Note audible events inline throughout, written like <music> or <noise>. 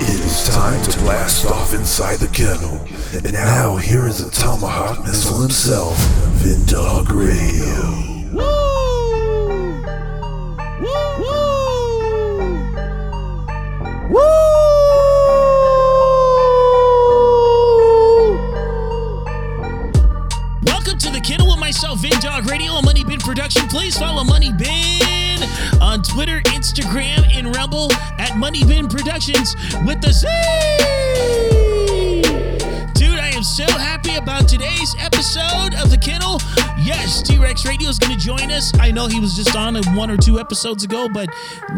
It is time to blast off inside the kennel. And now here is a tomahawk missile himself, VinnDogg Radio. Woo! Woo! Woo! Welcome to the Kennel with myself, VinnDogg Radio, a Money Bin production. Please follow Money Bin on Twitter, Instagram, and Rumble at Money Bin Productions with the Z. Dude, I am so happy about today's episode of the Kennel. Yes, TeeRex Radio is going to join us. I know he was just on one or two episodes ago, but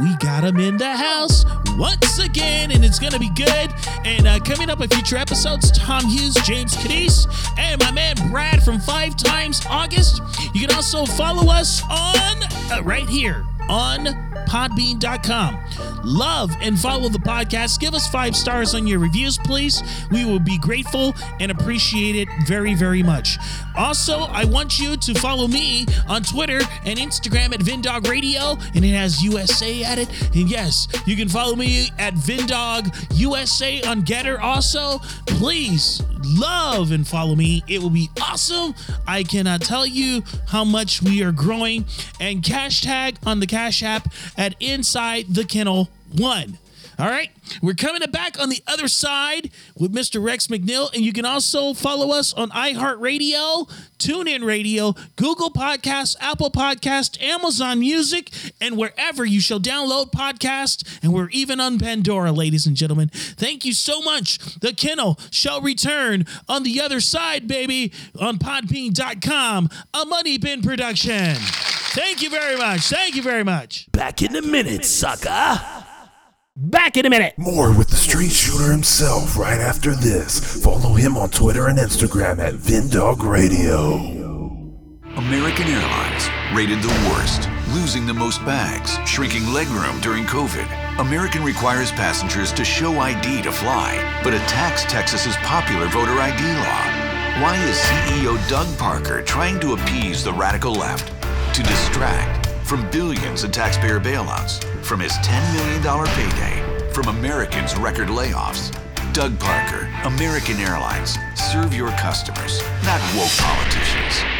we got him in the house once again, and it's going to be good. And uh, coming up in future episodes, Tom Hughes, James Cadiz, and my man Brad from Five Times August. You can also follow us on uh, right here on podbean.com. Love and follow the podcast. Give us five stars on your reviews, please. We will be grateful and appreciate it very, very much. Also, I want you to follow me on Twitter and Instagram at VinnDogg Radio, and it has USA at it. And yes, you can follow me at VinnDogg USA on Gettr. Also, please love and follow me. It will be awesome. I cannot tell you how much we are growing. And cash tag on the Cash App at Inside the Kennel One. All right, we're coming back on the other side with Mr. Rex McNeil, and you can also follow us on iHeartRadio, TuneIn Radio, Google Podcasts, Apple Podcast, Amazon Music, and wherever you shall download podcasts. And we're even on Pandora, ladies and gentlemen. Thank you so much. The Kennel shall return on the other side, baby, on Podbean.com, a Money Bin production. Thank you very much. Thank you very much. Back in a minute, sucker. Back in a minute. More with the street shooter himself right after this. Follow him on Twitter and Instagram at VinnDogg Radio. American Airlines rated the worst, losing the most bags, shrinking legroom during COVID. American requires passengers to show ID to fly, but attacks Texas's popular voter ID law. Why is CEO Doug Parker trying to appease the radical left? To distract from billions in taxpayer bailouts, from his $10 million payday, from Americans' record layoffs. Doug Parker, American Airlines. Serve your customers, not woke politicians.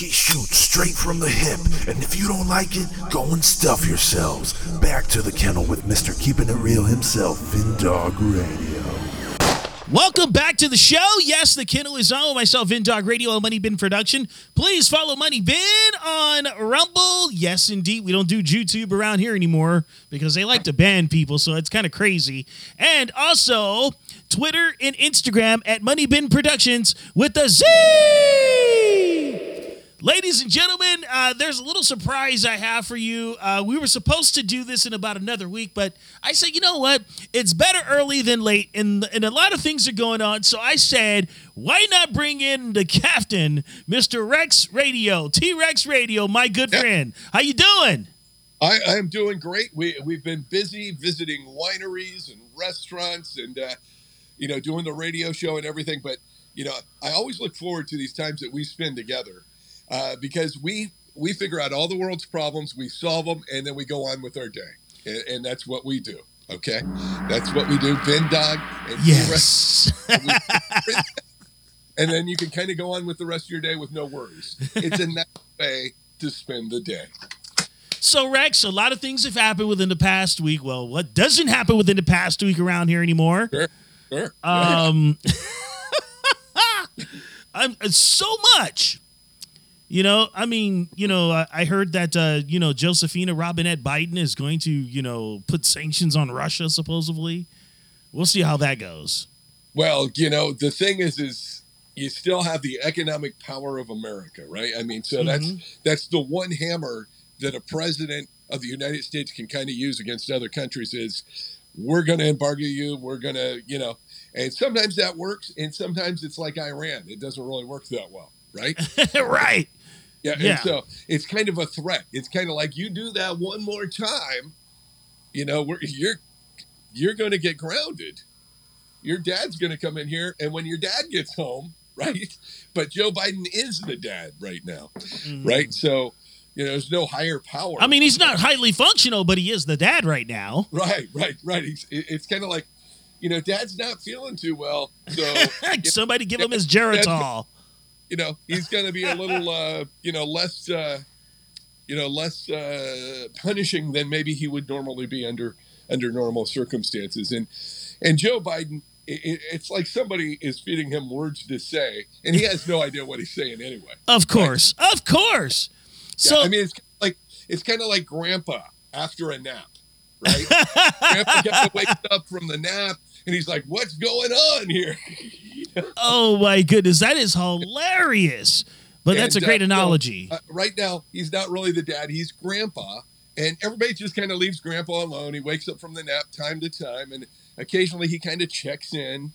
He shoots straight from the hip, and if you don't like it, go and stuff yourselves. Back to the kennel with Mr. Keeping It Real himself, VinnDogg Radio. Welcome back to the show. Yes, the kennel is on with myself, VinnDogg Radio, a Money Bin production. Please follow Money Bin on Rumble. Yes, indeed. We don't do YouTube around here anymore because they like to ban people, so it's kind of crazy. And also Twitter and Instagram at Money Bin Productions with the Z. Ladies and gentlemen, uh, there's a little surprise I have for you. Uh, we were supposed to do this in about another week, but I said, you know what? It's better early than late, and, and a lot of things are going on. So I said, why not bring in the captain, Mr. Rex Radio, TeeRex Radio, my good friend? How you doing? I, I am doing great. We we've been busy visiting wineries and restaurants and uh, you know doing the radio show and everything. But you know, I always look forward to these times that we spend together uh, because we we figure out all the world's problems, we solve them, and then we go on with our day, and, and that's what we do. Okay, that's what we do. VinnDogg and Yes. <laughs> and then you can kind of go on with the rest of your day with no worries. It's a nice way to spend the day. So Rex, a lot of things have happened within the past week. Well, what doesn't happen within the past week around here anymore? Sure. Sure. Um, <laughs> I'm uh, so much. You know, I mean, you know, I, I heard that uh, you know Josephina Robinette Biden is going to, you know, put sanctions on Russia. Supposedly, we'll see how that goes. Well, you know, the thing is, is you still have the economic power of America, right? I mean, so that's that's the one hammer that a president of the United States can kind of use against other countries is we're going to embargo you, we're going to, you know, and sometimes that works, and sometimes it's like Iran, it doesn't really work that well, right? <laughs> right. Yeah, Yeah. and so it's kind of a threat. It's kind of like you do that one more time, you know, we're, you're you're going to get grounded. Your dad's going to come in here, and when your dad gets home, <laughs> right? But Joe Biden is the dad right now, right? So you know, there's no higher power. Mm. I mean, he's not highly functional, but he is the dad right now. right, right, right. It's, it's kind of like, you know, dad's not feeling too well, so <laughs> Somebody give him his Geritol. You know he's going to be a little uh you know less uh you know less uh punishing than maybe he would normally be under under normal circumstances. And and joe biden i i- it's like somebody is feeding him words to say and he has no idea what he's saying anyway. Of course, of course. Yeah, So i mean it's like it's kind of like grandpa after a nap right? <laughs> Grandpa wakes up from the nap and he's like what's going on here <laughs> Oh my goodness, that is hilarious. But that's a And, uh, great so, analogy. uh, right now, he's not really the dad; he's grandpa, and everybody just kind of leaves grandpa alone. He wakes up from the nap time to time, and occasionally he kind of checks in,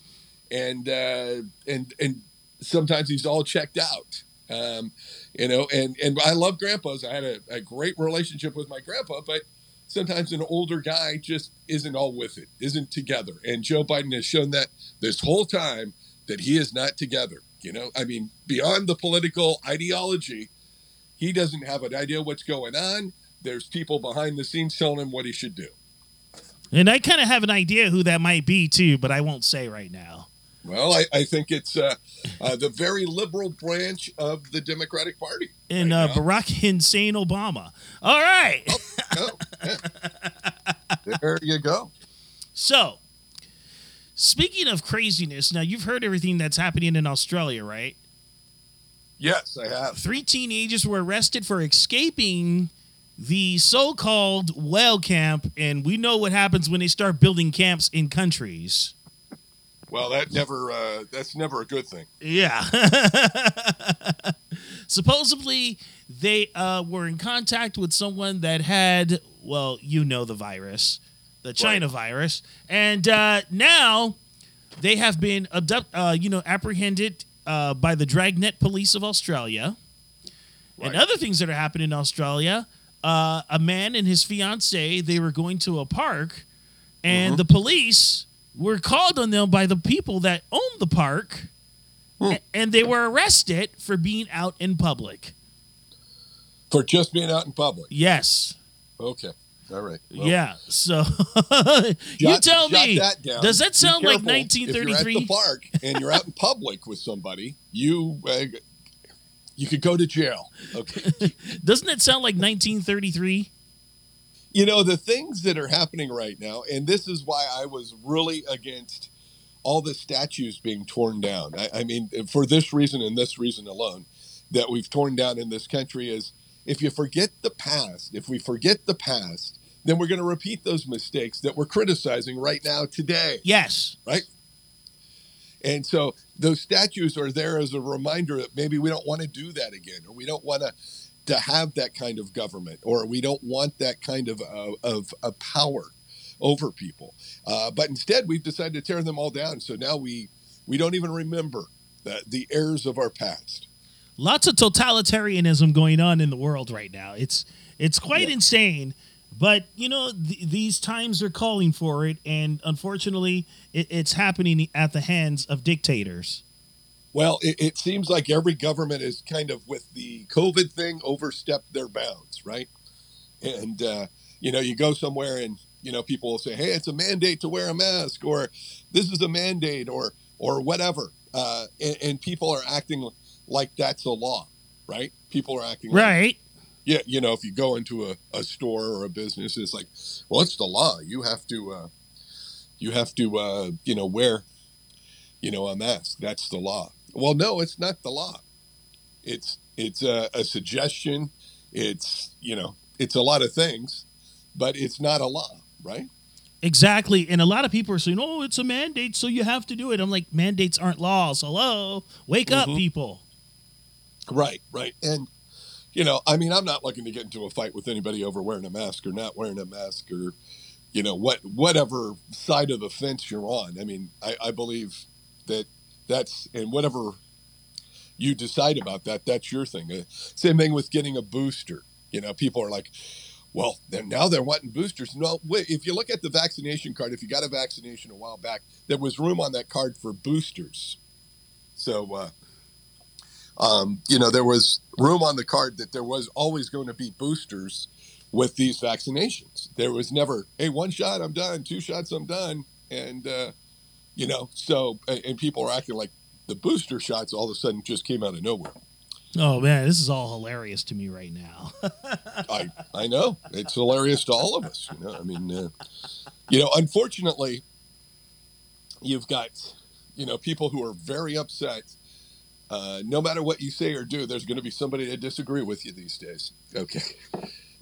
and uh, and and sometimes he's all checked out. Um, you know, and and I love grandpas. I had a, a great relationship with my grandpa, but sometimes an older guy just isn't all with it, isn't together. And Joe Biden has shown that this whole time that he is not together. You know, I mean, beyond the political ideology, he doesn't have an idea what's going on. There's people behind the scenes telling him what he should do. and I kind of have an idea who that might be too, but I won't say right now. Well, I, I think it's uh, uh, the very liberal branch of the Democratic Party. And right uh. Barack Hussein Obama. All right. Oh, yeah. <laughs> there you go. So, speaking of craziness, now you've heard everything that's happening in Australia, right? Yes, I have. Three teenagers were arrested for escaping the so-called whale camp, and we know what happens when they start building camps in countries. Well, that never uh, that's never a good thing. Yeah. <laughs> Supposedly, they uh, were in contact with someone that had, well, you know the virus, the China virus, and uh, now they have been abduct, uh, you know, apprehended uh, by the Dragnet Police of Australia. And other things that are happening in Australia, uh, a man and his fiance they were going to a park, and the police were called on them by the people that own the park, a- and they were arrested for being out in public. For just being out in public. Yes. Okay. All right. Well, yeah. So <laughs> you tell jot me, that down. does that sound like careful. If you're at the park and you're out in public with somebody, you uh, you could go to jail. Okay. <laughs> Doesn't it sound like 1933? you know the things that are happening right now, and this is why I was really against all the statues being torn down. I, I mean, for this reason and this reason alone, that we've torn down in this country is if you forget the past, if we forget the past, then we're going to repeat those mistakes that we're criticizing right now today. Yes. right? And so those statues are there as a reminder that maybe we don't want to do that again, or we don't want to to have that kind of government, or we don't want that kind of uh, of, of power over people. Uh, but instead, we've decided to tear them all down. So now we we don't even remember the, the errors of our past. Lots of totalitarianism going on in the world right now. It's it's quite Yeah. insane. But you know th- these times are calling for it, and unfortunately, it, it's happening at the hands of dictators. Well, it, it seems like every government is kind of with the COVID thing overstepped their bounds, right? And uh, you know, you go somewhere and you know people will say, "Hey, it's a mandate to wear a mask," or "This is a mandate," or or whatever, uh, and, and people are acting like that's a law, right? People are acting like Right. yeah, you know, if you go into a, a store or a business, it's like, well, it's the law. You have to, uh, you have to, uh, you know, wear, you know, a mask. That's the law. Well, no, it's not the law. It's it's a, a suggestion. It's you know, it's a lot of things, but it's not a law, right? Exactly. And a lot of people are saying, oh, it's a mandate, so you have to do it. I'm like, mandates aren't laws. Hello. Wake up, Mhm. people. Right, right. And, you know, I mean, I'm not looking to get into a fight with anybody over wearing a mask or not wearing a mask or, you know, what whatever side of the fence you're on. I mean, I, I believe that that's, and whatever you decide about that, that's your thing. Uh, same thing with getting a booster. You know, people are like, well, then now they're wanting boosters. No, wait, if you look at the vaccination card, if you got a vaccination a while back, there was room on that card for boosters. So, uh, um, you know, there was room on the card that there was always going to be boosters with these vaccinations. There was never, hey, one shot, I'm done, two shots, I'm done. And, uh, you know, so, and people are acting like the booster shots all of a sudden just came out of nowhere. Oh, man, this is all hilarious to me right now. <laughs> I, I know it's hilarious to all of us. You know, I mean, uh, you know, unfortunately, you've got, you know, people who are very upset. Uh, no matter what you say or do, there's going to be somebody that disagree with you these days. Okay,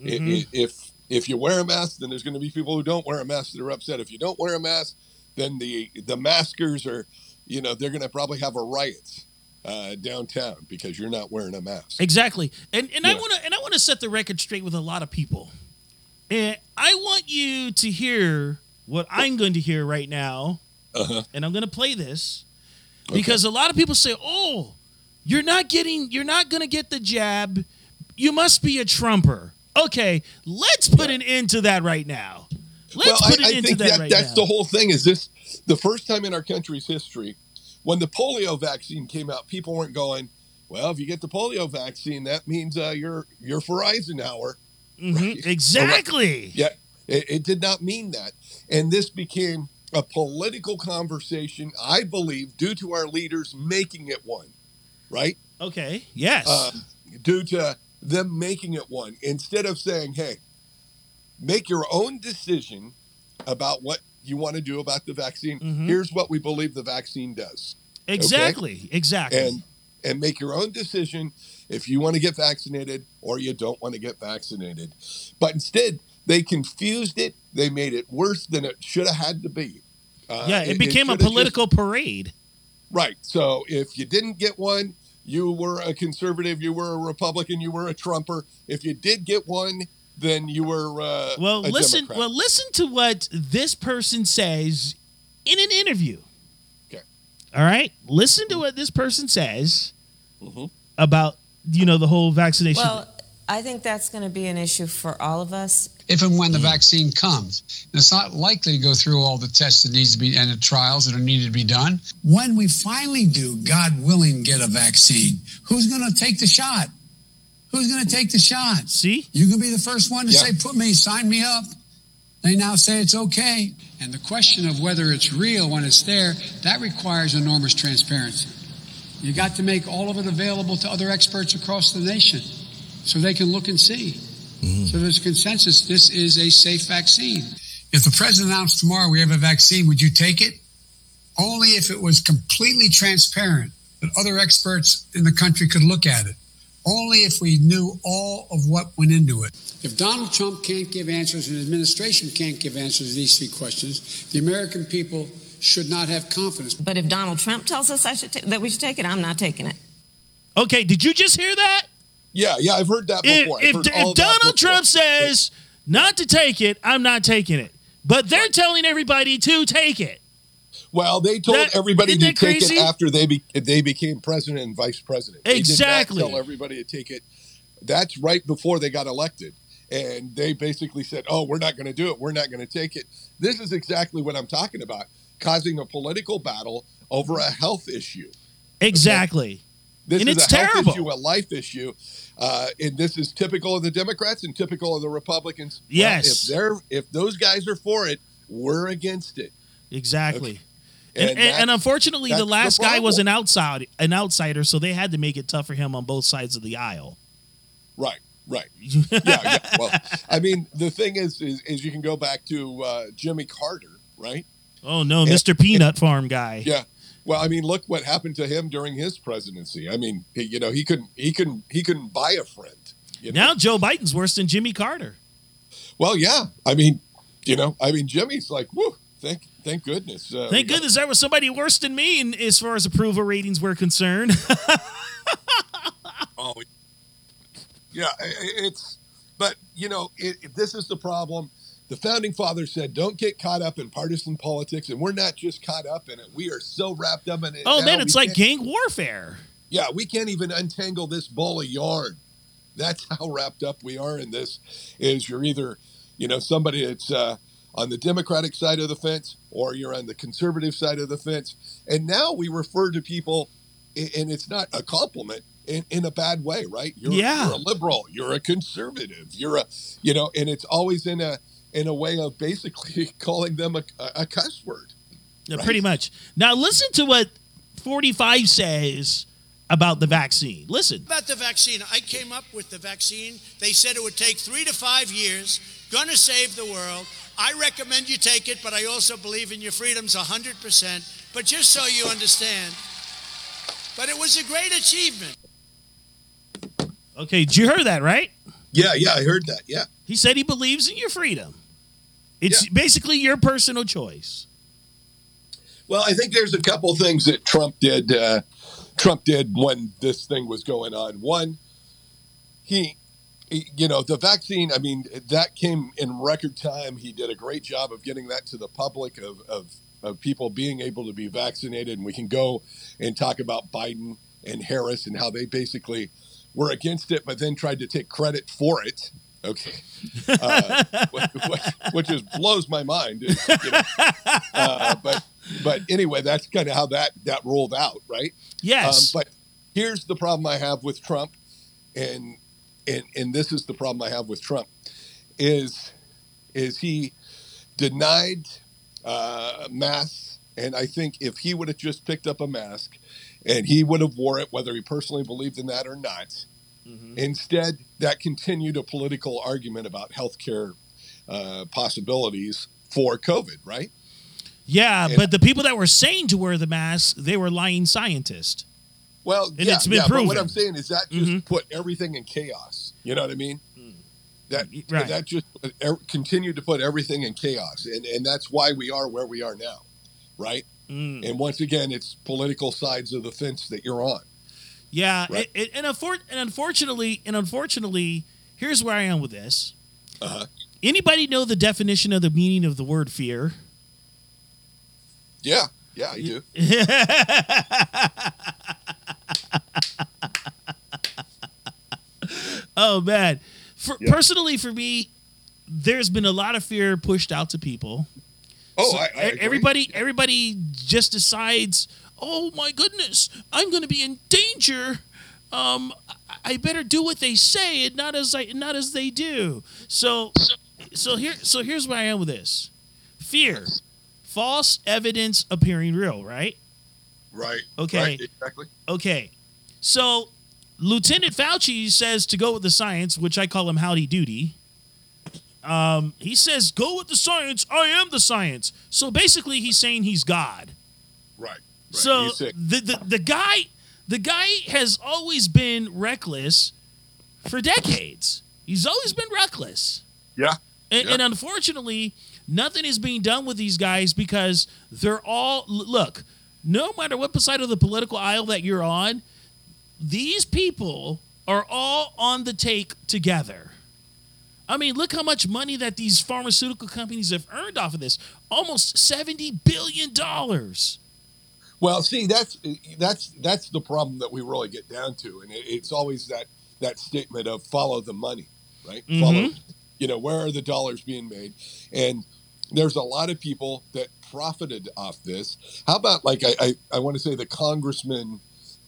Mhm. If if you wear a mask, then there's going to be people who don't wear a mask that are upset. If you don't wear a mask, then the the maskers are, you know, they're going to probably have a riot uh, downtown because you're not wearing a mask. Exactly. And and I want to and I want to set the record straight with a lot of people. And I want you to hear what I'm going to hear right now. Uh-huh. And I'm going to play this because a lot of people say, "Oh, you're not getting you're not going to get the jab. You must be a trumper." Okay, let's put an end to that right now. Let's well, put I, an I end think to that, that, right that's now. the whole thing. Is this the first time in our country's history when the polio vaccine came out? People weren't going, "Well, if you get the polio vaccine, that means uh, you're you're for Eisenhower." Mhm, right. Exactly. Yeah, it, it did not mean that, and this became a political conversation. I believe due to our leaders making it one, right? Okay. Yes. um, due to them making it one instead of saying, "Hey, make your own decision about what you want to do about the vaccine. Mhm. Here's what we believe the vaccine does, exactly. Exactly. and and make your own decision if you want to get vaccinated or you don't want to get vaccinated." But instead, they confused it. They made it worse than it should have had to be. Uh, yeah, it, became a should have just- political parade. Right. So if you didn't get one, you were a conservative, you were a Republican, you were a Trumper. If you did get one, then you were uh, Well, a listen. Democrat. Well, listen to what this person says in an interview. Okay. All right. Listen to what this person says Mhm. about you know the whole vaccination. Well, I think that's going to be an issue for all of us. If and when the mm. vaccine comes. And it's not likely to go through all the tests that needs to be and the trials that are needed to be done. When we finally do, God willing, get a vaccine, who's going to take the shot? Who's going to take the shot? See, You can be the first one to Yeah. say, "Put me, sign me up." They now say it's okay. And the question of whether it's real when it's there, that requires enormous transparency. You got to make all of it available to other experts across the nation so they can look and see. Mm-hmm. So there's consensus this is a safe vaccine. If the president announced tomorrow we have a vaccine, would you take it? Only if it was completely transparent that other experts in the country could look at it. Only if we knew all of what went into it. If Donald Trump can't give answers and the administration can't give answers to these three questions, the American people should not have confidence. But if Donald Trump tells us I should ta- that we should take it, I'm not taking it. okay. Did you just hear that? Yeah, yeah, I've heard that before. If, heard if Donald. Trump says not to take it, I'm not taking it. But they're telling everybody to take it. well, they told That- everybody to take crazy? it after they be, they became president and vice president. They Exactly. not tell everybody to take it. That's right before they got elected. And they basically said, "Oh, we're not going to do it. We're not going to take it." This is exactly what I'm talking about, causing a political battle over a health issue. Exactly. This And is it's a health terrible. issue, a life issue, uh, and this is typical of the Democrats and typical of the Republicans. Well, Yes. if they're if those guys are for it, we're against it. Exactly. And And, and, and unfortunately, the that's the last guy was an outside, an outsider, so they had to make it tough for him on both sides of the aisle. Right, Right. <laughs> Yeah, yeah. Well, I mean, the thing is, is, is you can go back to uh, Jimmy Carter, right? Oh no, Mr. Peanut Farm guy. Yeah. Well, I mean, look what happened to him during his presidency. I mean, he, you know, he couldn't, he couldn't, he couldn't buy a friend. You know? Now Joe Biden's worse than Jimmy Carter. Well, yeah. I mean, you know, I mean, Jimmy's like, whoo, thank, thank goodness. Uh, Thank we got- goodness there was somebody worse than me in, as far as approval ratings were concerned. <laughs> Oh, yeah, it's, but you know, it- this is the problem. The founding fathers said, "Don't get caught up in partisan politics," and we're not just caught up in it. We are so wrapped up in it. oh now, man, it's like gang warfare. yeah, we can't even untangle this ball of yarn. That's <laughs> how wrapped up we are in this. Is you're either, you know, somebody that's uh, on the Democratic side of the fence, or you're on the conservative side of the fence. And now we refer to people, and it's not a compliment in, in a bad way, right? You're, Yeah. you're a liberal, you're a conservative, you're a, you know, and it's always in a in a way of basically <laughs> calling them a, a, a cuss word. Yeah, Right. Pretty much. Now listen to what 45 says about the vaccine. Listen. About the vaccine, I came up with the vaccine. They said it would take three to five years, gonna save the world. I recommend you take it, but I also believe in your freedoms 100%. But just so you understand, but it was a great achievement. Okay, did you hear that, right? Yeah, yeah, I heard that. Yeah. He said he believes in your freedom. It's basically your personal choice. Well, I think there's a couple things that Trump did. Uh, Trump did when this thing was going on. One, he, he, you know, the vaccine. I mean, that came in record time. He did a great job of getting that to the public of of, of people being able to be vaccinated. And we can go and talk about Biden and Harris and how they basically were against it, but then tried to take credit for it. Okay, uh, which, which just blows my mind. You know, uh, but but anyway, that's kind of how that that rolled out, right? Yes. Um, but here's the problem I have with Trump, and and and this is the problem I have with Trump, is is he denied uh, masks, and I think if he would have just picked up a mask, and he would have wore it, whether he personally believed in that or not. Instead, that continued a political argument about healthcare uh, possibilities for COVID, right? yeah, and- but the people that were saying to wear the mask, they were lying scientists. Well, And yeah, it's been yeah, But what. I'm saying is that just Mhm. put everything in chaos. You know what I mean? That Right. that just er, continued to put everything in chaos, and and that's why we are where we are now, right? Mm. And once again, it's political sides of the fence that you're on. Yeah, Right. it, it, and, and unfortunately, and unfortunately, here's where I am with this. Uh-huh. Anybody know the definition of the meaning of the word fear? Yeah, yeah, I do. <laughs> Oh man, for, Yeah. personally for me, there's been a lot of fear pushed out to people. Oh, So I, I agree. everybody, everybody just decides, oh my goodness, I'm going to be in danger. Um, I- better do what they say and not as I not as they do. So, so here, so here's where I am with this: fear, false evidence appearing real. Right? Right. Okay. Right, exactly. Okay. So, Lieutenant Fauci says to go with the science, which I call him howdy doody. Um, he says, go with the science. I am the science. So basically, he's saying he's God. Right. So the, the the guy the guy has always been reckless for decades. He's always been reckless. yeah. And, Yeah. and unfortunately, nothing is being done with these guys because they're all look. No matter what side of the political aisle that you're on, these people are all on the take together. I mean, look how much money that these pharmaceutical companies have earned off of this. Almost $70 billion. Well, see, that's that's that's the problem that we really get down to, and it, it's always that that statement of follow the money, right? Mhm. Follow, you know, where are the dollars being made? And there's a lot of people that profited off this. How about like I I, I want to say the congressman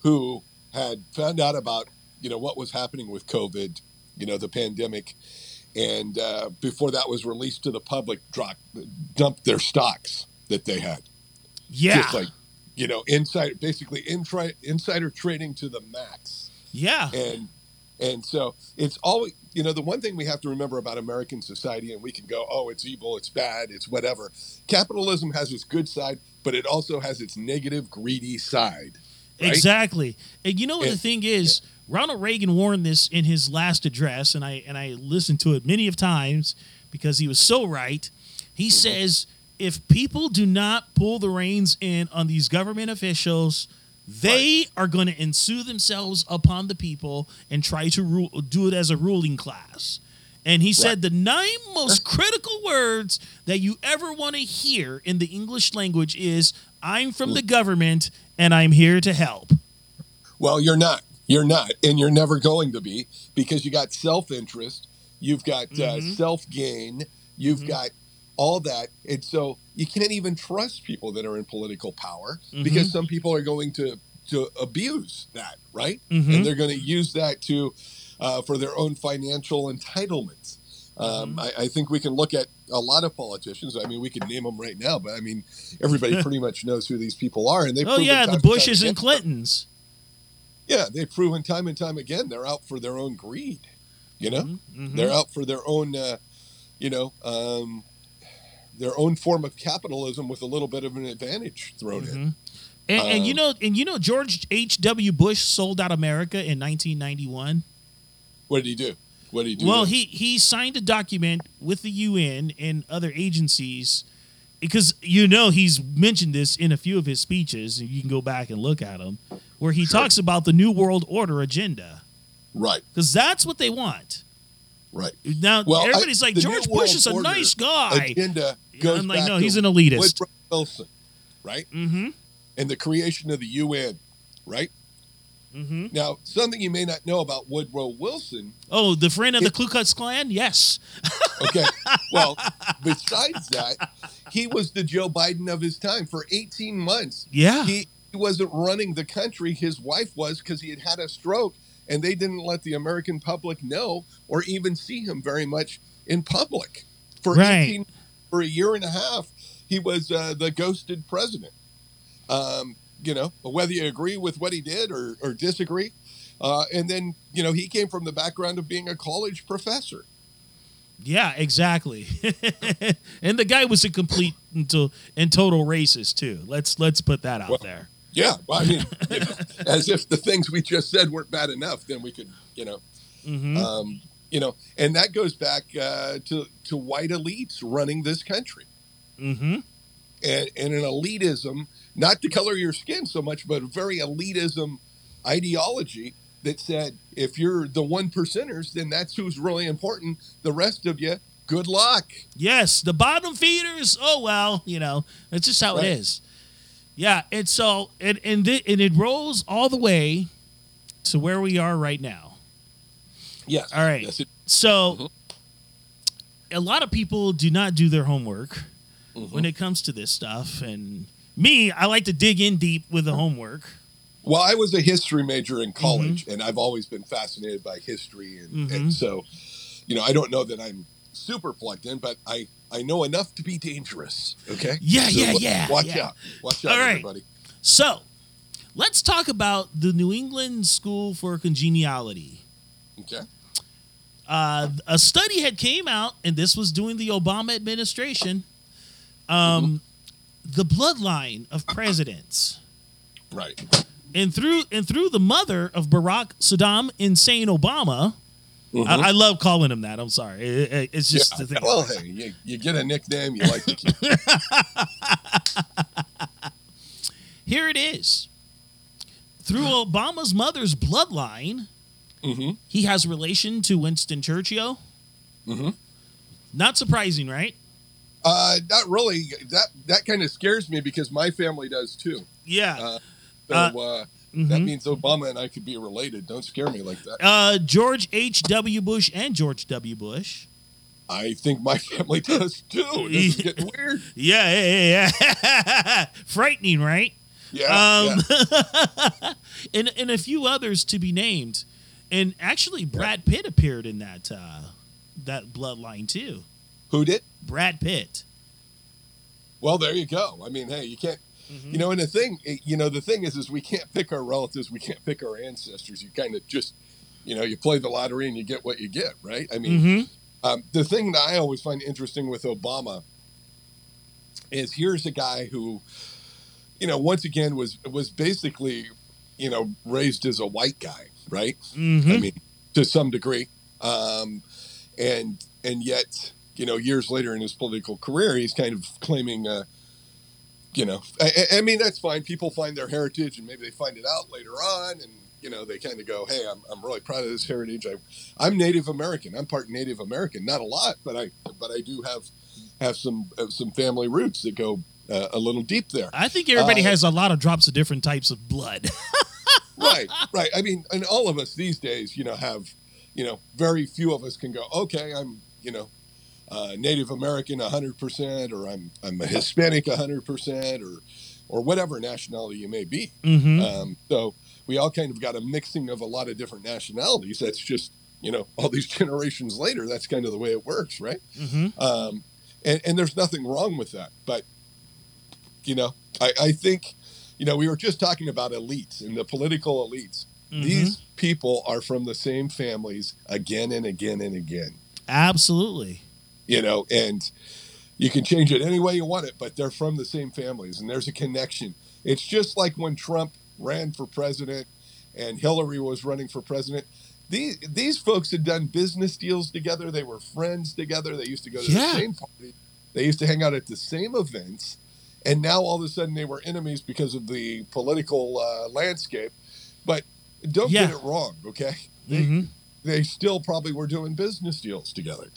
who had found out about you know what was happening with COVID, you know, the pandemic, and uh, before that was released to the public, dropped dumped their stocks that they had Yeah. just like you know inside basically intri- insider trading to the max yeah. and and so it's always you know, the one thing we have to remember about American society, and we can go, oh, it's evil, it's bad, it's whatever. Capitalism has its good side, but it also has its negative, greedy side. right? Exactly. And you know what the thing is? Ronald Reagan warned this in his last address, and I and I listened to it many of times because he was so right. He Mm-hmm. says if people do not pull the reins in on these government officials, they are going to ensue themselves upon the people and try to rule, do it as a ruling class. And he said the nine most critical words that you ever want to hear in the English language is I'm from the government and I'm here to help. Well, you're not. You're not, and you're never going to be because you got self interest, you've got uh, self gain, you've got all that, and so you can't even trust people that are in political power because some people are going to to abuse that, right? Mhm. And they're going to use that to uh, for their own financial entitlements. Um, I, I think we can look at a lot of politicians. I mean, we could name them right now, but I mean, everybody <laughs> pretty much knows who these people are, and they. Oh yeah, the Bushes and Clintons. Yeah, they've proven time and time again they're out for their own greed. You know, Mhm. they're out for their own, uh, you know, um, their own form of capitalism with a little bit of an advantage thrown in. And, and you Um, know, and you know, George H. W. Bush sold out America in 1991. What did he do? What did he do? Well, then? he he signed a document with the UN and other agencies because you know he's mentioned this in a few of his speeches. and You can go back and look at them, where he talks about the New World Order agenda right, because that's what they want. right. Now Well, I- everybody's like George Bush is a nice guy. Agenda goes I'm like, no, he's an elitist. Woodrow Wilson, right? Mm-hmm. And the creation of the UN, right? Mm-hmm. Now, something you may not know about Woodrow Wilson Oh, the friend of the It- Ku Klux Klan? Yes. <laughs> Okay. Well, besides that, he was the Joe Biden of his time for 18 months. Yeah. He, he wasn't running the country. His wife was because he had had a stroke, and they didn't let the American public know or even see him very much in public. For Right. 18, for a year and a half, he was uh, the ghosted president. Um, you know, whether you agree with what he did or, or disagree. Uh, and then, you know, he came from the background of being a college professor. Yeah, exactly. <laughs> and the guy was a complete and, to, and total racist too. Let's let's put that out Well, there. Yeah, well, I mean, <laughs> you know, as if the things we just said weren't bad enough, then we could, you know, Mhm. um, you know, and that goes back uh, to to white elites running this country, Mm-hmm. and and an elitism, not the color your skin so much, but a very elitism ideology that said if you're the one percenters, then that's who's really important. The rest of you, good luck. Yes, the bottom feeders. Oh well, you know that's just how Right. it is. Yeah, and so and and, thi- and it rolls all the way to where we are right now. Yes. All right. Yes, it- So a lot of people do not do their homework Mm-hmm. when it comes to this stuff, and me, I like to dig in deep with the homework. Well, I was a history major in Mm-hmm. college, and I've always been fascinated by history, and, and so, you know, I don't know that I'm super plugged in, but I I know enough to be dangerous. Okay. Yeah, yeah, wa- yeah, Watch yeah. out! Watch out, All right. everybody. So, let's talk about the New England School for Congeniality. Okay. Uh, a study had came out, and this was during the Obama administration. Um, Mm-hmm. the bloodline of presidents, Right. and through and through the mother of Barack Saddam Insane Obama. I, I love calling him that. I'm sorry. It- it- it's just Mm-hmm. Yeah. the thing. Well, hey, you, you get a nickname, you like to keep. <laughs> Here it is. Through Obama's mother's bloodline, hmm he has relation to Winston Churchill. Mhm. Not surprising, right? Uh, not really. That that kind of scares me because my family does too. Yeah. Uh, so Uh, uh, that mhm. means Obama and I could be related. Don't scare me like that. Uh, George H. W. Bush and George W. Bush. I think my <laughs> family does too. This is getting weird. <laughs> Yeah, yeah, yeah, yeah. <laughs> Frightening, right? Yeah. Um, yeah. and and a few others to be named. And actually, Brad Pitt appeared in that uh, that bloodline too. Who did? Brad Pitt. Well, there you go. I mean, hey, you can't. Mm-hmm. You know, and the thing, you know, the thing is, is we can't pick our relatives. We can't pick our ancestors. You kind of just you know, you play the lottery and you get what you get, right? I mean, Mm-hmm. um, the thing that I always find interesting with Obama is here's a guy who, you know, once again was was basically, you know, raised as a white guy, right? Mm-hmm. I mean, to some degree, um, and and yet, you know, years later in his political career, he's kind of claiming, uh, you know, I, I mean, that's fine. People find their heritage, and maybe they find it out later on, and you know, they kind of go, "Hey, I'm, I'm really proud of this heritage. I, I'm Native American. I'm part Native American. Not a lot, but I but I do have have some some family roots that go uh, a little deep there." I think everybody Uh, has a lot of drops of different types of blood. <laughs> right, right. I mean, and all of us these days, you know, have, you know, very few of us can go, okay, I'm, you know, uh, Native American 100%, or I'm, I'm a Hispanic 100%, or, or whatever nationality you may be. mm-hmm. Um, so we all kind of got a mixing of a lot of different nationalities. That's just, you know, all these <laughs> generations later, that's kind of the way it works, right? Mm-hmm. um, and, and there's nothing wrong with that. But you know, I, I think, you know, we were just talking about elites and the political elites. Mm-hmm. These people are from the same families again and again and again. Absolutely. You know, and you can change it any way you want it, but they're from the same families, and there's a connection. It's just like when Trump ran for president and Hillary was running for president. These these folks had done business deals together. They were friends together. They used to go to Yeah. the same party. They used to hang out at the same events. And now all of a sudden they were enemies because of the political uh, landscape. But don't Yeah. get it wrong, okay? They, Mm-hmm. they still probably were doing business deals together.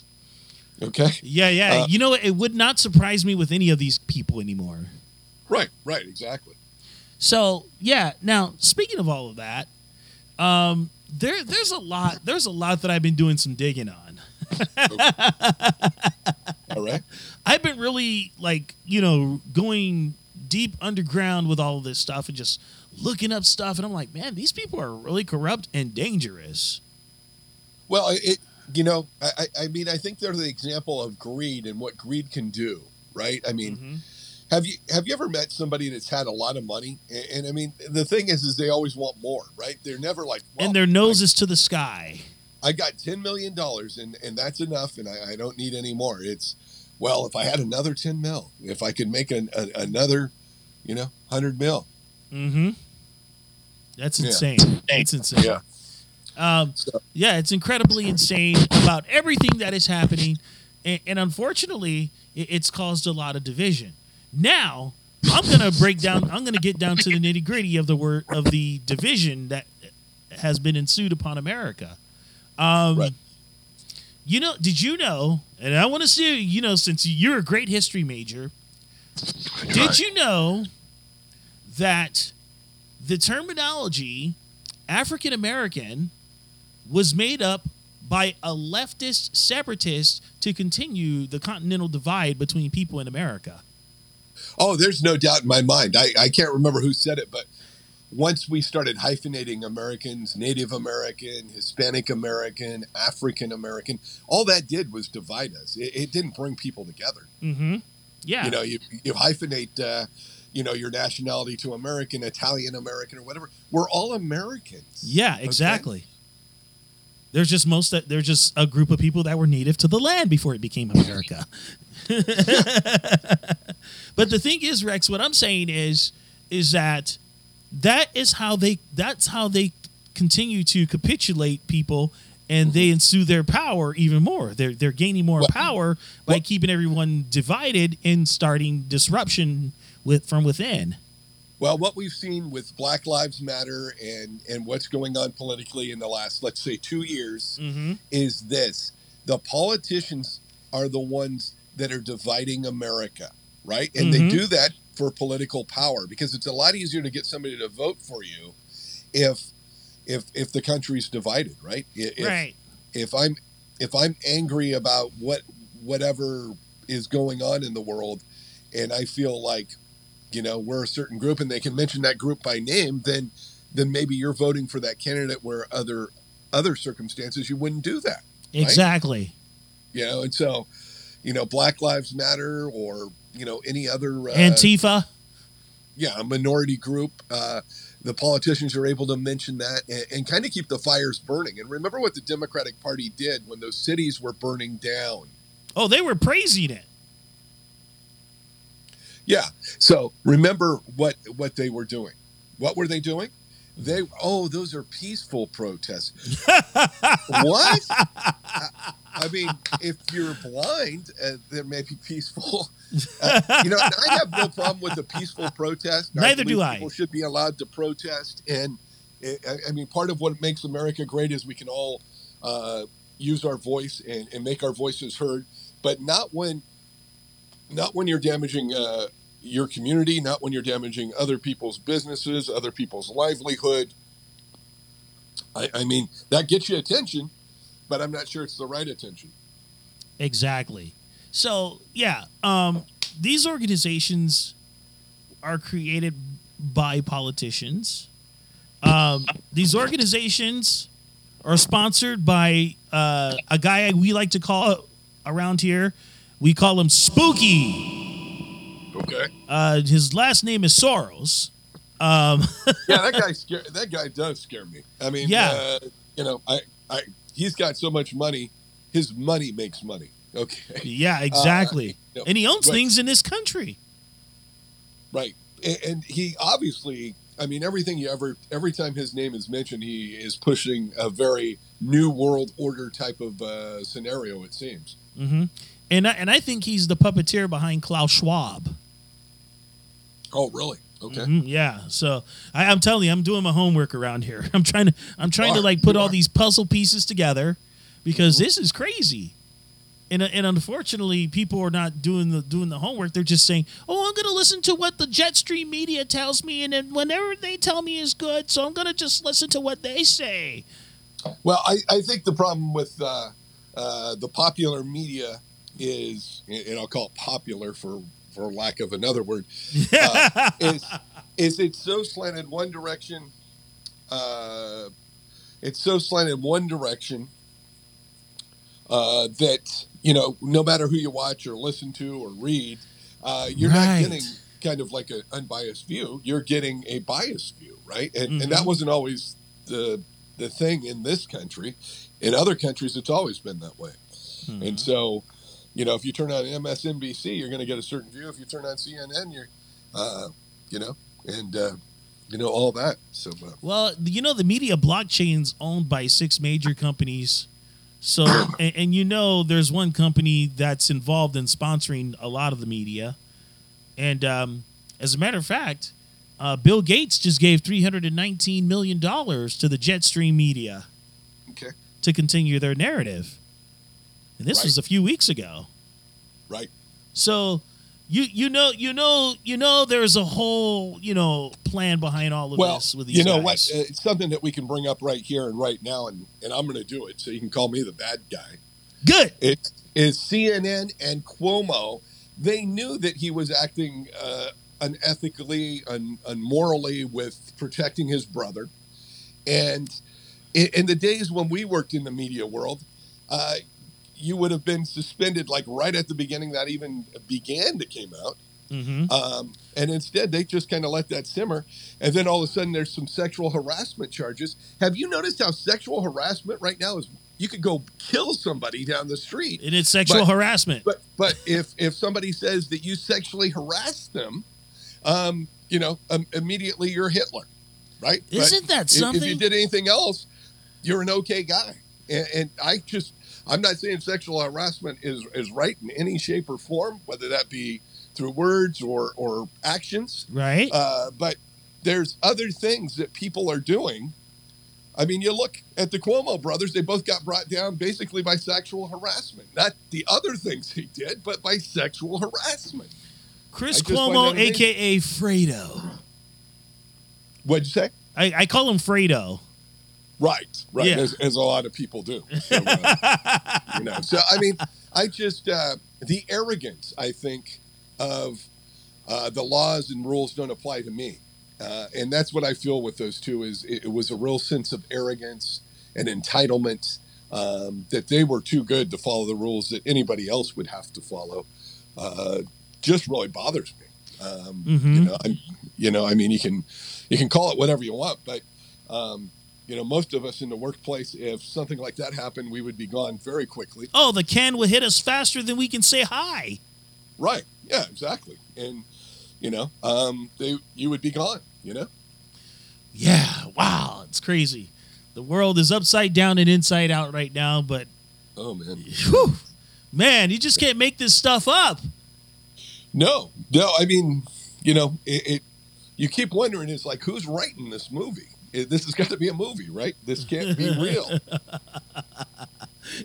Okay? Yeah, yeah. Uh, you know, it would not surprise me with any of these people anymore. Right, right, exactly. So yeah. Now speaking of all of that, um, there there's a lot there's a lot that I've been doing some digging on. <laughs> All right. <laughs> I've been really like you know going deep underground with all of this stuff and just looking up stuff, and I'm like, man, these people are really corrupt and dangerous. Well, it, you know, I, I- mean, I think they're the example of greed and what greed can do, right? I mean, Mhm. have you have you ever met somebody that's had a lot of money? And, and I mean, the thing is, is they always want more, right? They're never like, well, and their nose is to the sky. I got ten million dollars, and and that's enough, and I, I don't need any more. It's well, if I had another ten mil, if I could make an, a, another, you know, hundred mil, Mm-hmm. That's Yeah. insane. It's insane. Yeah. Um, yeah, it's incredibly insane about everything that is happening, and, and unfortunately, it, it's caused a lot of division. Now, I'm gonna break down. I'm gonna get down to the nitty gritty of the word of the division that has been ensued upon America. Um, Right. You know, did you know? And I want to see you know, since you're a great history major, did you know that the terminology African American was made up by a leftist separatist to continue the continental divide between people in America. Oh, there's no doubt in my mind. I, I can't remember who said it, but once we started hyphenating Americans, Native American, Hispanic American, African American, all that did was divide us. It, it didn't bring people together. Mm-hmm. Yeah. You know, you, you hyphenate, uh, you know, your nationality to American, Italian American, or whatever. We're all Americans. yeah, exactly. There's just most that there's just a group of people that were native to the land before it became America. <laughs> <laughs> but the thing is, Rex, what I'm saying is, is that that is how they that's how they continue to capitulate people and they ensue their power even more. They're they're gaining more power by keeping everyone divided and starting disruption with from within. Well, what we've seen with Black Lives Matter and and what's going on politically in the last, let's say, two years, Mm-hmm. is this: the politicians are the ones that are dividing America, right? And Mhm. they do that for political power because it's a lot easier to get somebody to vote for you if if if the country's divided, right? If, right. if I'm if I'm angry about what whatever is going on in the world and I feel like you know we're a certain group and they can mention that group by name then then maybe you're voting for that candidate where other other circumstances you wouldn't do that right? Exactly. you know and so you know black lives matter or you know any other uh, Antifa. yeah a minority group uh the politicians are able to mention that and, and kind of keep the fires burning. And remember what the Democratic Party did when those cities were burning down. Oh, they were praising it. Yeah. So remember what what they were doing. What were they doing? They oh, those are peaceful protests. <laughs> what? <laughs> I, I mean, if you're blind, uh, they may be peaceful. Uh, <laughs> you know, I have no problem with a peaceful protest. Neither do I. People should be allowed to protest, and uh, I, I mean, part of what makes America great is we can all uh, use our voice and, and make our voices heard, but not when, not when you're damaging uh, your community, not when you're damaging other people's businesses, other people's livelihood. I, I mean, that gets you attention, but I'm not sure it's the right attention. Exactly. So yeah, um, these organizations are created by politicians. Um, these organizations are sponsored by uh, a guy we like to call around here. We call him Spooky. Okay. Uh, his last name is Soros. Um, <laughs> yeah, that guy scare, that guy does scare me. I mean, Yeah. uh, you know, I, I, he's got so much money. His money makes money. Okay. yeah, exactly. Uh, and he owns but- things in this country. Right. And, and he obviously, I mean, everything you ever, every time his name is mentioned, he is pushing a very new world order type of uh, scenario. It seems. hmm And I, and I think he's the puppeteer behind Klaus Schwab. Oh, really? Okay. Mhm, yeah. So I, I'm telling you, I'm doing my homework around here. <laughs> I'm trying to I'm trying to like put all these puzzle pieces together because this is crazy. And, and unfortunately, people are not doing the doing the homework. They're just saying, "Oh, I'm going to listen to what the Jetstream media tells me, and then whenever they tell me is good, so I'm going to just listen to what they say." Well, I, I think the problem with uh, uh, the popular media is, and I'll call it popular for for lack of another word, uh, is is it's so slanted one direction. Uh, it's so slanted one direction uh, that you know, no matter who you watch or listen to or read, uh, you're Right. not getting kind of like an unbiased view. You're getting a biased view, right? And and that Mhm. wasn't always the the thing in this country. In other countries, it's always been that way. Mm-hmm. And so, you know, if you turn on MSNBC, you're going to get a certain view. If you turn on CNN, you're, uh, you know, and uh, you know all that. So, uh, Well, you know, the media blockchain's owned by six major companies. So, <coughs> and, and you know, there's one company that's involved in sponsoring a lot of the media. And um, as a matter of fact, uh, Bill Gates just gave $319 million to the Jetstream media okay, to continue their narrative. And this Right. was a few weeks ago. right. So, you you know you know you know there's a whole you know plan behind all of Well, this with these you know guys. what? Uh, It's something that we can bring up right here and right now, and, and I'm going to do it. So you can call me the bad guy. Good. It is CNN and Cuomo. They knew that he was acting uh, unethically, un, unmorally with protecting his brother. And in, in the days when we worked in the media world, uh, you would have been suspended like right at the beginning that even began to came out. Mm-hmm. Um, and instead, they just kind of let that simmer. And then all of a sudden, there's some sexual harassment charges. Have you noticed how sexual harassment right now is? You could go kill somebody down the street. And it's sexual But- harassment. But but if if somebody says that you sexually harassed them, um, you know, um, immediately you're Hitler, right? Isn't that if- If, you did anything else, you're an okay guy. And, and I just, I'm not saying sexual harassment is is right in any shape or form, whether that be through words or or actions. right? Uh, but there's other things that people are doing. I mean, you look at the Cuomo brothers; they both got brought down basically by sexual harassment. Not the other things he did, but by sexual harassment. Chris Cuomo, aka Fredo. What'd you say? I, I call him Fredo. Right, right, Yeah. as, as a lot of people do. <laughs> So, uh, you know, so I mean, I just uh, the arrogance I think of uh, the laws and rules don't apply to me, uh, and that's what I feel with those two. Is it, it was a real sense of arrogance and entitlement um, that they were too good to follow the rules that anybody else would have to follow. Uh, just really bothers me. Um, Mhm. You know, I'm, you know, I mean, you can you can call it whatever you want, but um, you know, most of us in the workplace, if something like that happened, we would be gone very quickly. Oh, the can would hit us faster than we can say hi. Right? Yeah, exactly. And you know, um, they you would be gone. You know. Yeah, wow, it's crazy. The world is upside down and inside out right now, but Oh man. whew, man, you just can't make this stuff up. No, no. I mean, you know, it. it you keep wondering, it's like who's writing this movie? It, this has got to be a movie, right? This can't be real. <laughs>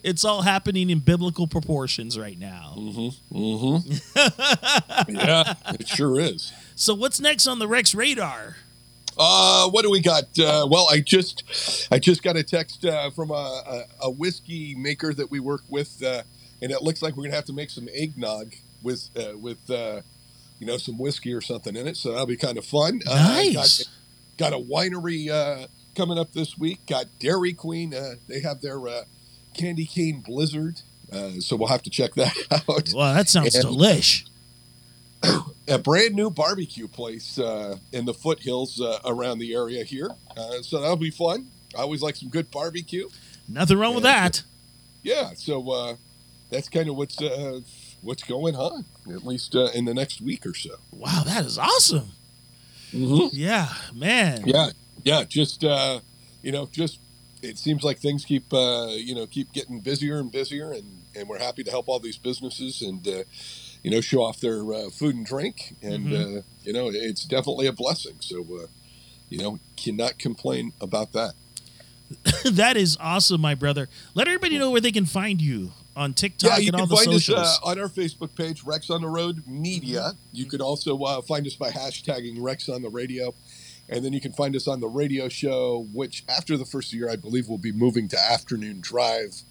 It's all happening in biblical proportions right now. Mm-hmm. Mm-hmm. <laughs> yeah, it sure is. So what's next on the Rex radar? Uh, what do we got? Uh, well, I just, I just got a text uh, from a, a, a whiskey maker that we work with, uh, and it looks like we're gonna have to make some eggnog with, uh, with, uh, you know, some whiskey or something in it. So that'll be kind of fun. Uh, Nice. Got, a winery uh, coming up this week. Got Dairy Queen. Uh, they have their uh, candy cane blizzard. Uh, so we'll have to check that <laughs> out. Well, that sounds And- delish. <coughs> a brand new barbecue place uh, in the foothills uh, around the area here. Uh, so that'll be fun. I always like some good barbecue. Nothing wrong with Yeah. that. Yeah, so uh, that's kind of what's uh, what's going on, at least uh, in the next week or so. Wow, that is awesome. Mm-hmm. Yeah, man. Yeah, yeah, just uh, you know, just it seems like things keep uh, you know keep getting busier and busier, and and we're happy to help all these businesses and. Uh, you know, show off their uh, food and drink, and Mhm. uh, you know, it's definitely a blessing. So, uh, you know, cannot complain about that. <laughs> that is awesome, my brother. Let everybody know where they can find you on TikTok yeah, you and all can the find socials. us uh, on our Facebook page, Rex on the Road Media. You can also uh, find us by hashtagging Rex on the Radio. And then you can find us on the radio show, which after the first year, I believe will be moving to afternoon drive,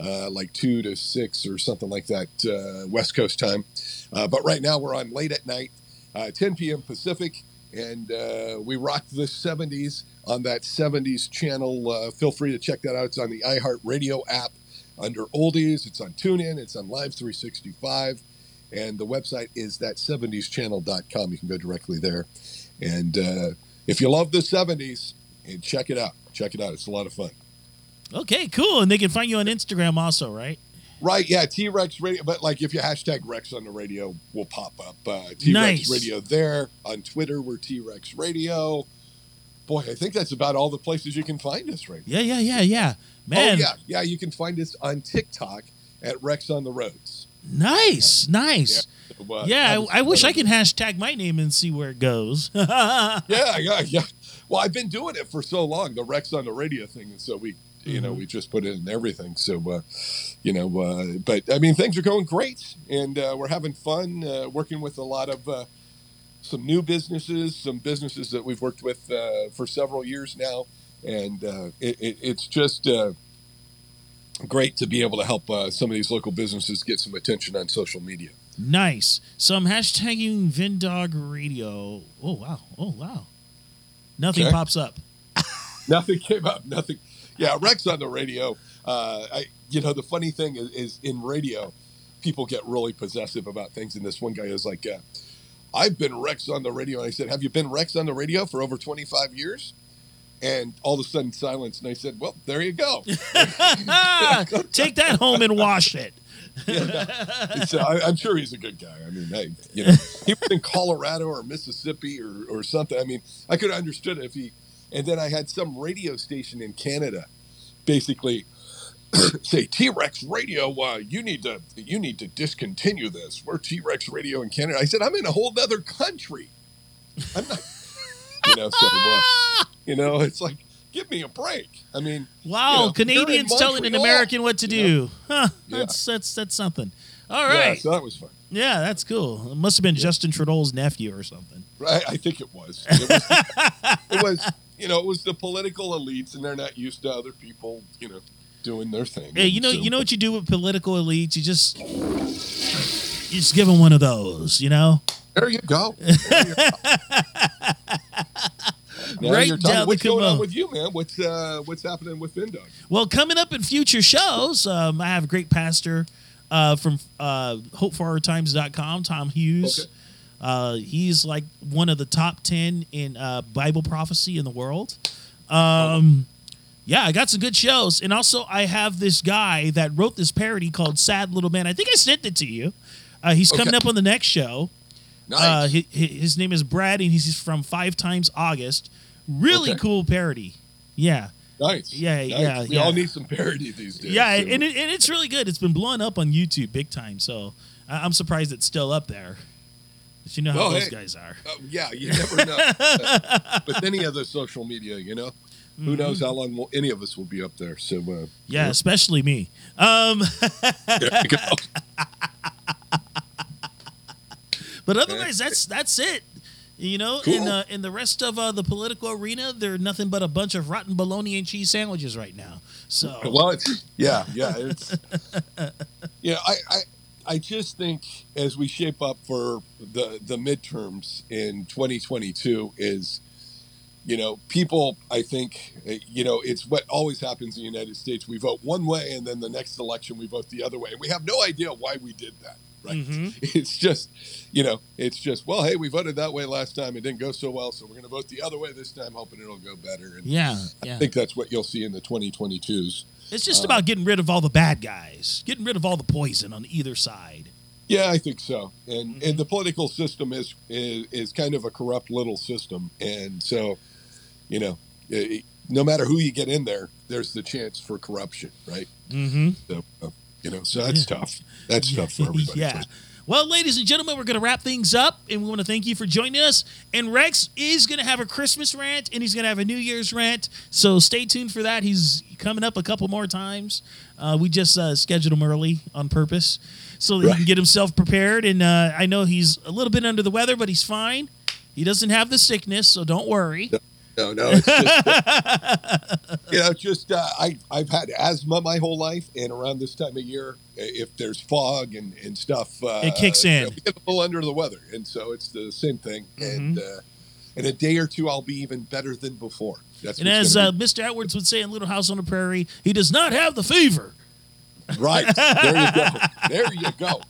uh, like two to six or something like that, uh, West Coast time. Uh, but right now we're on late at night, uh, 10 p.m. Pacific, and uh, we rock the 70s on that 70s channel. Uh, feel free to check that out. It's on the iHeartRadio app under Oldies. It's on TuneIn. It's on Live 365. And the website is that 70schannel.com. You can go directly there. And uh, if you love the 70s, and check it out. Check it out. It's a lot of fun. okay, cool. And they can find you on Instagram also, right? Right, yeah, TeeRex Radio. But like, if you hashtag Rex on the radio, will pop up. Uh, T Rex Nice. Radio there on Twitter. We're TeeRex Radio. Boy, I think that's about all the places you can find us right now. Yeah, yeah, yeah, yeah. Man, Oh yeah, yeah. You can find us on TikTok at Rex on the Roads. nice, nice. So, uh, Yeah, I, I wish I can hashtag my name and see where it goes. <laughs> Yeah, yeah, yeah. Well, I've been doing it for so long, the Rex on the radio thing, and so we, you know, Mhm. we just put it in everything. So, uh, you know, uh, but I mean, things are going great, and uh, we're having fun uh, working with a lot of uh, some new businesses, some businesses that we've worked with uh, for several years now, and uh, it, it, it's just. Uh, Great to be able to help uh, some of these local businesses get some attention on social media. nice. So I'm hashtagging VinnDogg Radio. Oh wow. Oh wow. Nothing Okay. pops up. <laughs> Nothing came up. Nothing. Yeah, Rex on the radio. Uh, I, you know, the funny thing is, is in radio, people get really possessive about things. And this one guy is like, uh, "I've been Rex on the radio," and I said, "Have you been Rex on the radio for over twenty five years?" And all of a sudden, silence. And I said, "Well, there you go." <laughs> Take that home and wash it. <laughs> so uh, I, I'm sure he's a good guy. I mean, hey, you know, he was in Colorado or Mississippi or, or something. I mean, I could have understood it if he. And then I had some radio station in Canada, basically <laughs> say T Rex Radio. Uh, you need to you need to discontinue this. We're T Rex Radio in Canada. I said I'm in a whole other country. I'm not. You know, so uh, you know, it's like give me a break. I mean, Wow, you know, Canadians telling an American what to you do. know? Huh, Yeah. that's that's that's something. All right, Yeah, so that was fun. Yeah, that's cool. It must have been Justin Trudeau's nephew or something. Right, I think it was. It was, it was, you know, it was the political elites, and they're not used to other people, you know, doing their thing. Hey, you know, So- you know what you do with political elites? You just you just give them one of those, you know, There you go. <laughs> There you go. Now Right you're down the What's going on with you, man? What's uh, what's happening with VinnDogg? Well, coming up in future shows, um, I have a great pastor uh, from uh, HopeForOurTimes.com, Tom Hughes. Okay. Uh, he's like one of the top ten in uh, Bible prophecy in the world. Um, yeah, I got some good shows, and also I have this guy that wrote this parody called "Sad Little Man." I think I sent it to you. Uh, he's coming up on the next show. Nice. Uh, hi- hi- his name is Brad, and he's from Five Times August. Really Okay. cool parody. Yeah, nice. yeah, Nice. yeah, We yeah. all need some parody these days. yeah, too. and, it, and it's really good. It's been blowing up on YouTube big time. So I'm surprised it's still up there. But you know how Oh, those hey. guys are. Uh, yeah, you never know. <laughs> but any other social media, you know, who knows how long we'll, any of us will be up there. So, uh, Mm-hmm. Yeah, especially me. Um, <laughs> there you go. but otherwise, that's that's it. You know, Cool. in uh, in the rest of uh, the political arena, they're nothing but a bunch of rotten bologna and cheese sandwiches right now. So <laughs> well, it's, yeah, yeah, it's <laughs> yeah. I, I I just think as we shape up for the the midterms in 2022 is you know people i think uh, you know it's what always happens in the united states we vote one way and then the next election we vote the other way and we have no idea why we did that right Mhm. <laughs> it's just you know it's just well hey we voted that way last time it didn't go so well so we're going to vote the other way this time hoping it'll go better and yeah, i think that's what you'll see in the 2022s It's just about getting rid of all the bad guys, getting rid of all the poison on either side. Yeah, I think so. And Mm-hmm. and the political system is, is is kind of a corrupt little system, and so, you know, eh, no matter who you get in there, there's the chance for corruption, right? Mm-hmm. So, uh, you know, so that's tough. That's tough for <laughs> everybody. yeah. Well, ladies and gentlemen, we're going to wrap things up, and we want to thank you for joining us. And Rex is going to have a Christmas rant, and he's going to have a New Year's rant. So stay tuned for that. He's coming up a couple more times. Uh, we just uh, scheduled him early on purpose so that he can get himself prepared. And uh, I know he's a little bit under the weather, but he's fine. He doesn't have the sickness, so don't worry. No, no, it's just, uh, <laughs> you know, just uh, I I've had asthma my whole life, and around this time of year, if there's fog and and stuff, uh, It kicks you in. know, we get a little under the weather, and so it's the same thing. Mm-hmm. And uh, in a day or two, I'll be even better than before. That's And as uh, Mr. Edwards would say in Little House on the Prairie, he does not have the fever. right there you go. <laughs> There you go.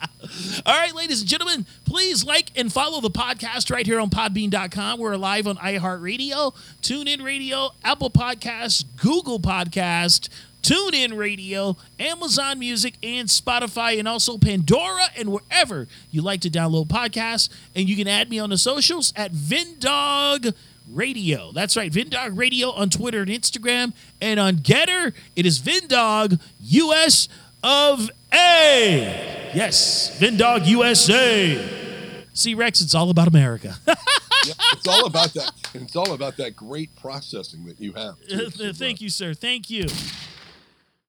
<laughs> All right, ladies and gentlemen, please like and follow the podcast right here on podbean.com. We're live on iHeartRadio, TuneIn Radio, Apple Podcasts, Google Podcast, TuneIn Radio, Amazon Music, and Spotify, and also Pandora, and wherever you like to download podcasts. And you can add me on the socials at VinnDogg Radio. That's right, VinnDogg Radio on Twitter and Instagram. And on Gettr, it is VinnDogg US of A. Yes, VinnDogg USA. See, Rex, it's all about America. <laughs> Yeah, it's all about that. And it's all about that great processing that you have. too. <laughs> Thank you, sir. Thank you.